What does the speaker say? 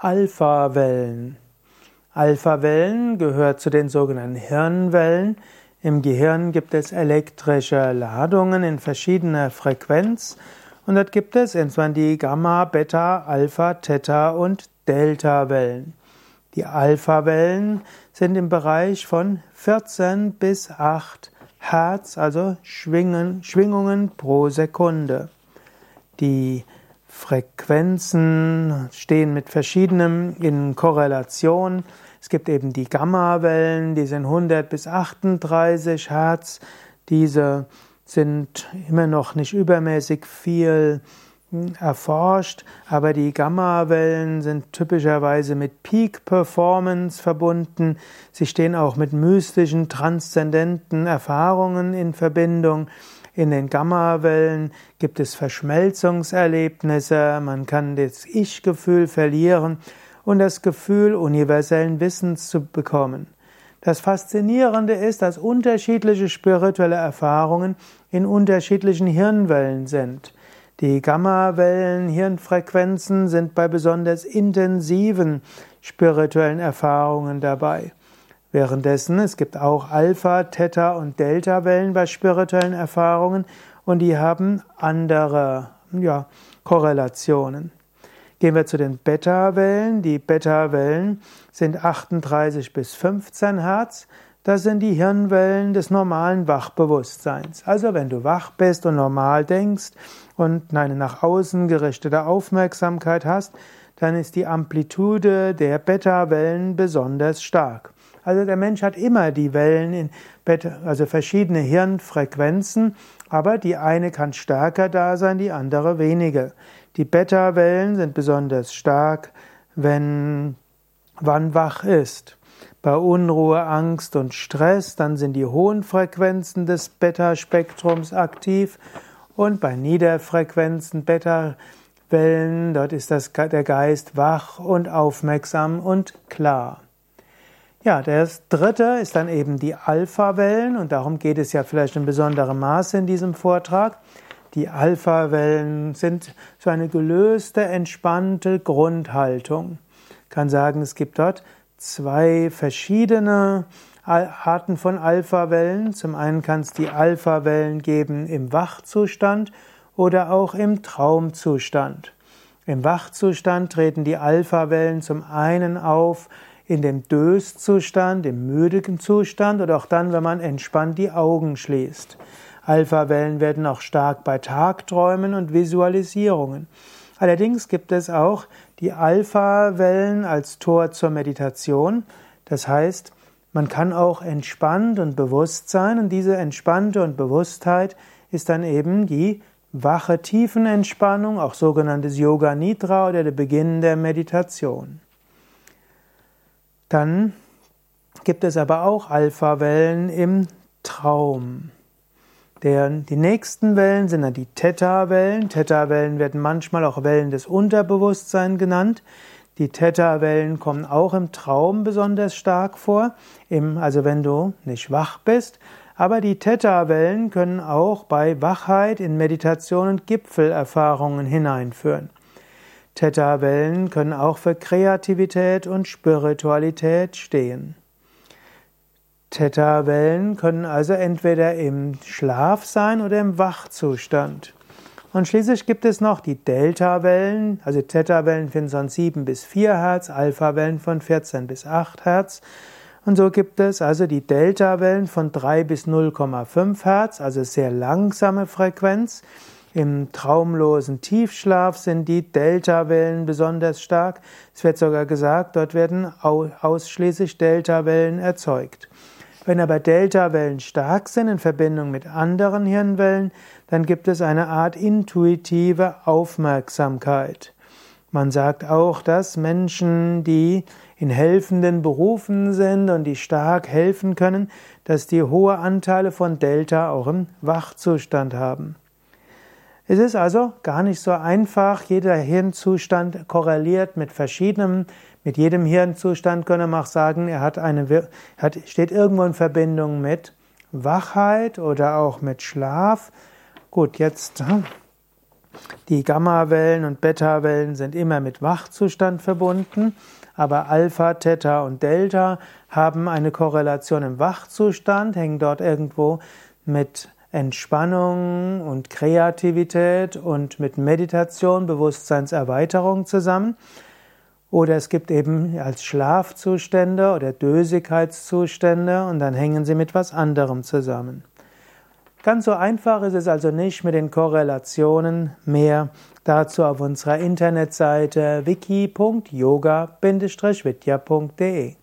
Alpha-Wellen. Alpha-Wellen gehört zu den sogenannten Hirnwellen. Im Gehirn gibt es elektrische Ladungen in verschiedener Frequenz und dort gibt es insbesondere die Gamma, Beta, Alpha, Theta und Delta-Wellen. Die Alpha-Wellen sind im Bereich von 14 bis 8 Hertz, also Schwingen, Schwingungen pro Sekunde. Die Frequenzen stehen mit verschiedenem in Korrelation. Es gibt eben die Gamma-Wellen, die sind 100 bis 38 Hertz. Diese sind immer noch nicht übermäßig viel hm, erforscht, aber die Gamma-Wellen sind typischerweise mit Peak Performance verbunden. Sie stehen auch mit mystischen, transzendenten Erfahrungen in Verbindung. In den Gammawellen gibt es Verschmelzungserlebnisse, man kann das Ich-Gefühl verlieren und das Gefühl universellen Wissens zu bekommen. Das Faszinierende ist, dass unterschiedliche spirituelle Erfahrungen in unterschiedlichen Hirnwellen sind. Die Gammawellen, Hirnfrequenzen sind bei besonders intensiven spirituellen Erfahrungen dabei. Währenddessen, es gibt auch Alpha, Theta und Delta-Wellen bei spirituellen Erfahrungen und die haben andere ja, Korrelationen. Gehen wir zu den Beta-Wellen. Die Beta-Wellen sind 38 bis 15 Hertz. Das sind die Hirnwellen des normalen Wachbewusstseins. Also wenn du wach bist und normal denkst und eine nach außen gerichtete Aufmerksamkeit hast, dann ist die Amplitude der Beta-Wellen besonders stark. Also der Mensch hat immer die Wellen in also verschiedene Hirnfrequenzen, aber die eine kann stärker da sein, die andere weniger. Die Beta-Wellen sind besonders stark, wenn man wach ist. Bei Unruhe, Angst und Stress, dann sind die hohen Frequenzen des Beta-Spektrums aktiv und bei Niederfrequenzen Beta-Wellen, dort ist das, der Geist wach und aufmerksam und klar. Ja, das dritte ist dann eben die Alpha-Wellen und darum geht es ja vielleicht in besonderem Maße in diesem Vortrag. Die Alpha-Wellen sind so eine gelöste, entspannte Grundhaltung. Ich kann sagen, es gibt dort zwei verschiedene Arten von Alpha-Wellen. Zum einen kann es die Alpha-Wellen geben im Wachzustand oder auch im Traumzustand. Im Wachzustand treten die Alpha-Wellen zum einen auf in dem Döszustand, im müdigen Zustand oder auch dann, wenn man entspannt die Augen schließt. Alpha-Wellen werden auch stark bei Tagträumen und Visualisierungen. Allerdings gibt es auch die Alpha-Wellen als Tor zur Meditation. Das heißt, man kann auch entspannt und bewusst sein und diese entspannte und Bewusstheit ist dann eben die wache Tiefenentspannung, auch sogenanntes Yoga Nidra oder der Beginn der Meditation. Dann gibt es aber auch Alpha-Wellen im Traum. Der, die nächsten Wellen sind dann die Theta-Wellen. Theta-Wellen werden manchmal auch Wellen des Unterbewusstseins genannt. Die Theta-Wellen kommen auch im Traum besonders stark vor, also wenn du nicht wach bist. Aber die Theta-Wellen können auch bei Wachheit in Meditation und Gipfelerfahrungen hineinführen. Theta-Wellen können auch für Kreativität und Spiritualität stehen. Theta-Wellen können also entweder im Schlaf sein oder im Wachzustand. Und schließlich gibt es noch die Delta-Wellen, also Theta-Wellen von 7 bis 4 Hertz, Alpha-Wellen von 14 bis 8 Hertz. Und so gibt es also die Delta-Wellen von 3 bis 0,5 Hertz, also sehr langsame Frequenz. Im traumlosen Tiefschlaf sind die Deltawellen besonders stark. Es wird sogar gesagt, dort werden ausschließlich Deltawellen erzeugt. Wenn aber Deltawellen stark sind in Verbindung mit anderen Hirnwellen, dann gibt es eine Art intuitive Aufmerksamkeit. Man sagt auch, dass Menschen, die in helfenden Berufen sind und die stark helfen können, dass die hohe Anteile von Delta auch im Wachzustand haben. Es ist also gar nicht so einfach. Jeder Hirnzustand korreliert mit verschiedenen. Mit jedem Hirnzustand können wir auch sagen, er hat eine, hat, steht irgendwo in Verbindung mit Wachheit oder auch mit Schlaf. Gut, jetzt hm, Die Gammawellen und Beta-Wellen sind immer mit Wachzustand verbunden, aber Alpha, Theta und Delta haben eine Korrelation im Wachzustand, hängen dort irgendwo mit Entspannung und Kreativität und mit Meditation, Bewusstseinserweiterung zusammen. Oder es gibt eben als Schlafzustände oder Dösigkeitszustände und dann hängen sie mit was anderem zusammen. Ganz so einfach ist es also nicht mit den Korrelationen. Mehr dazu auf unserer Internetseite wiki.yoga-vidya.de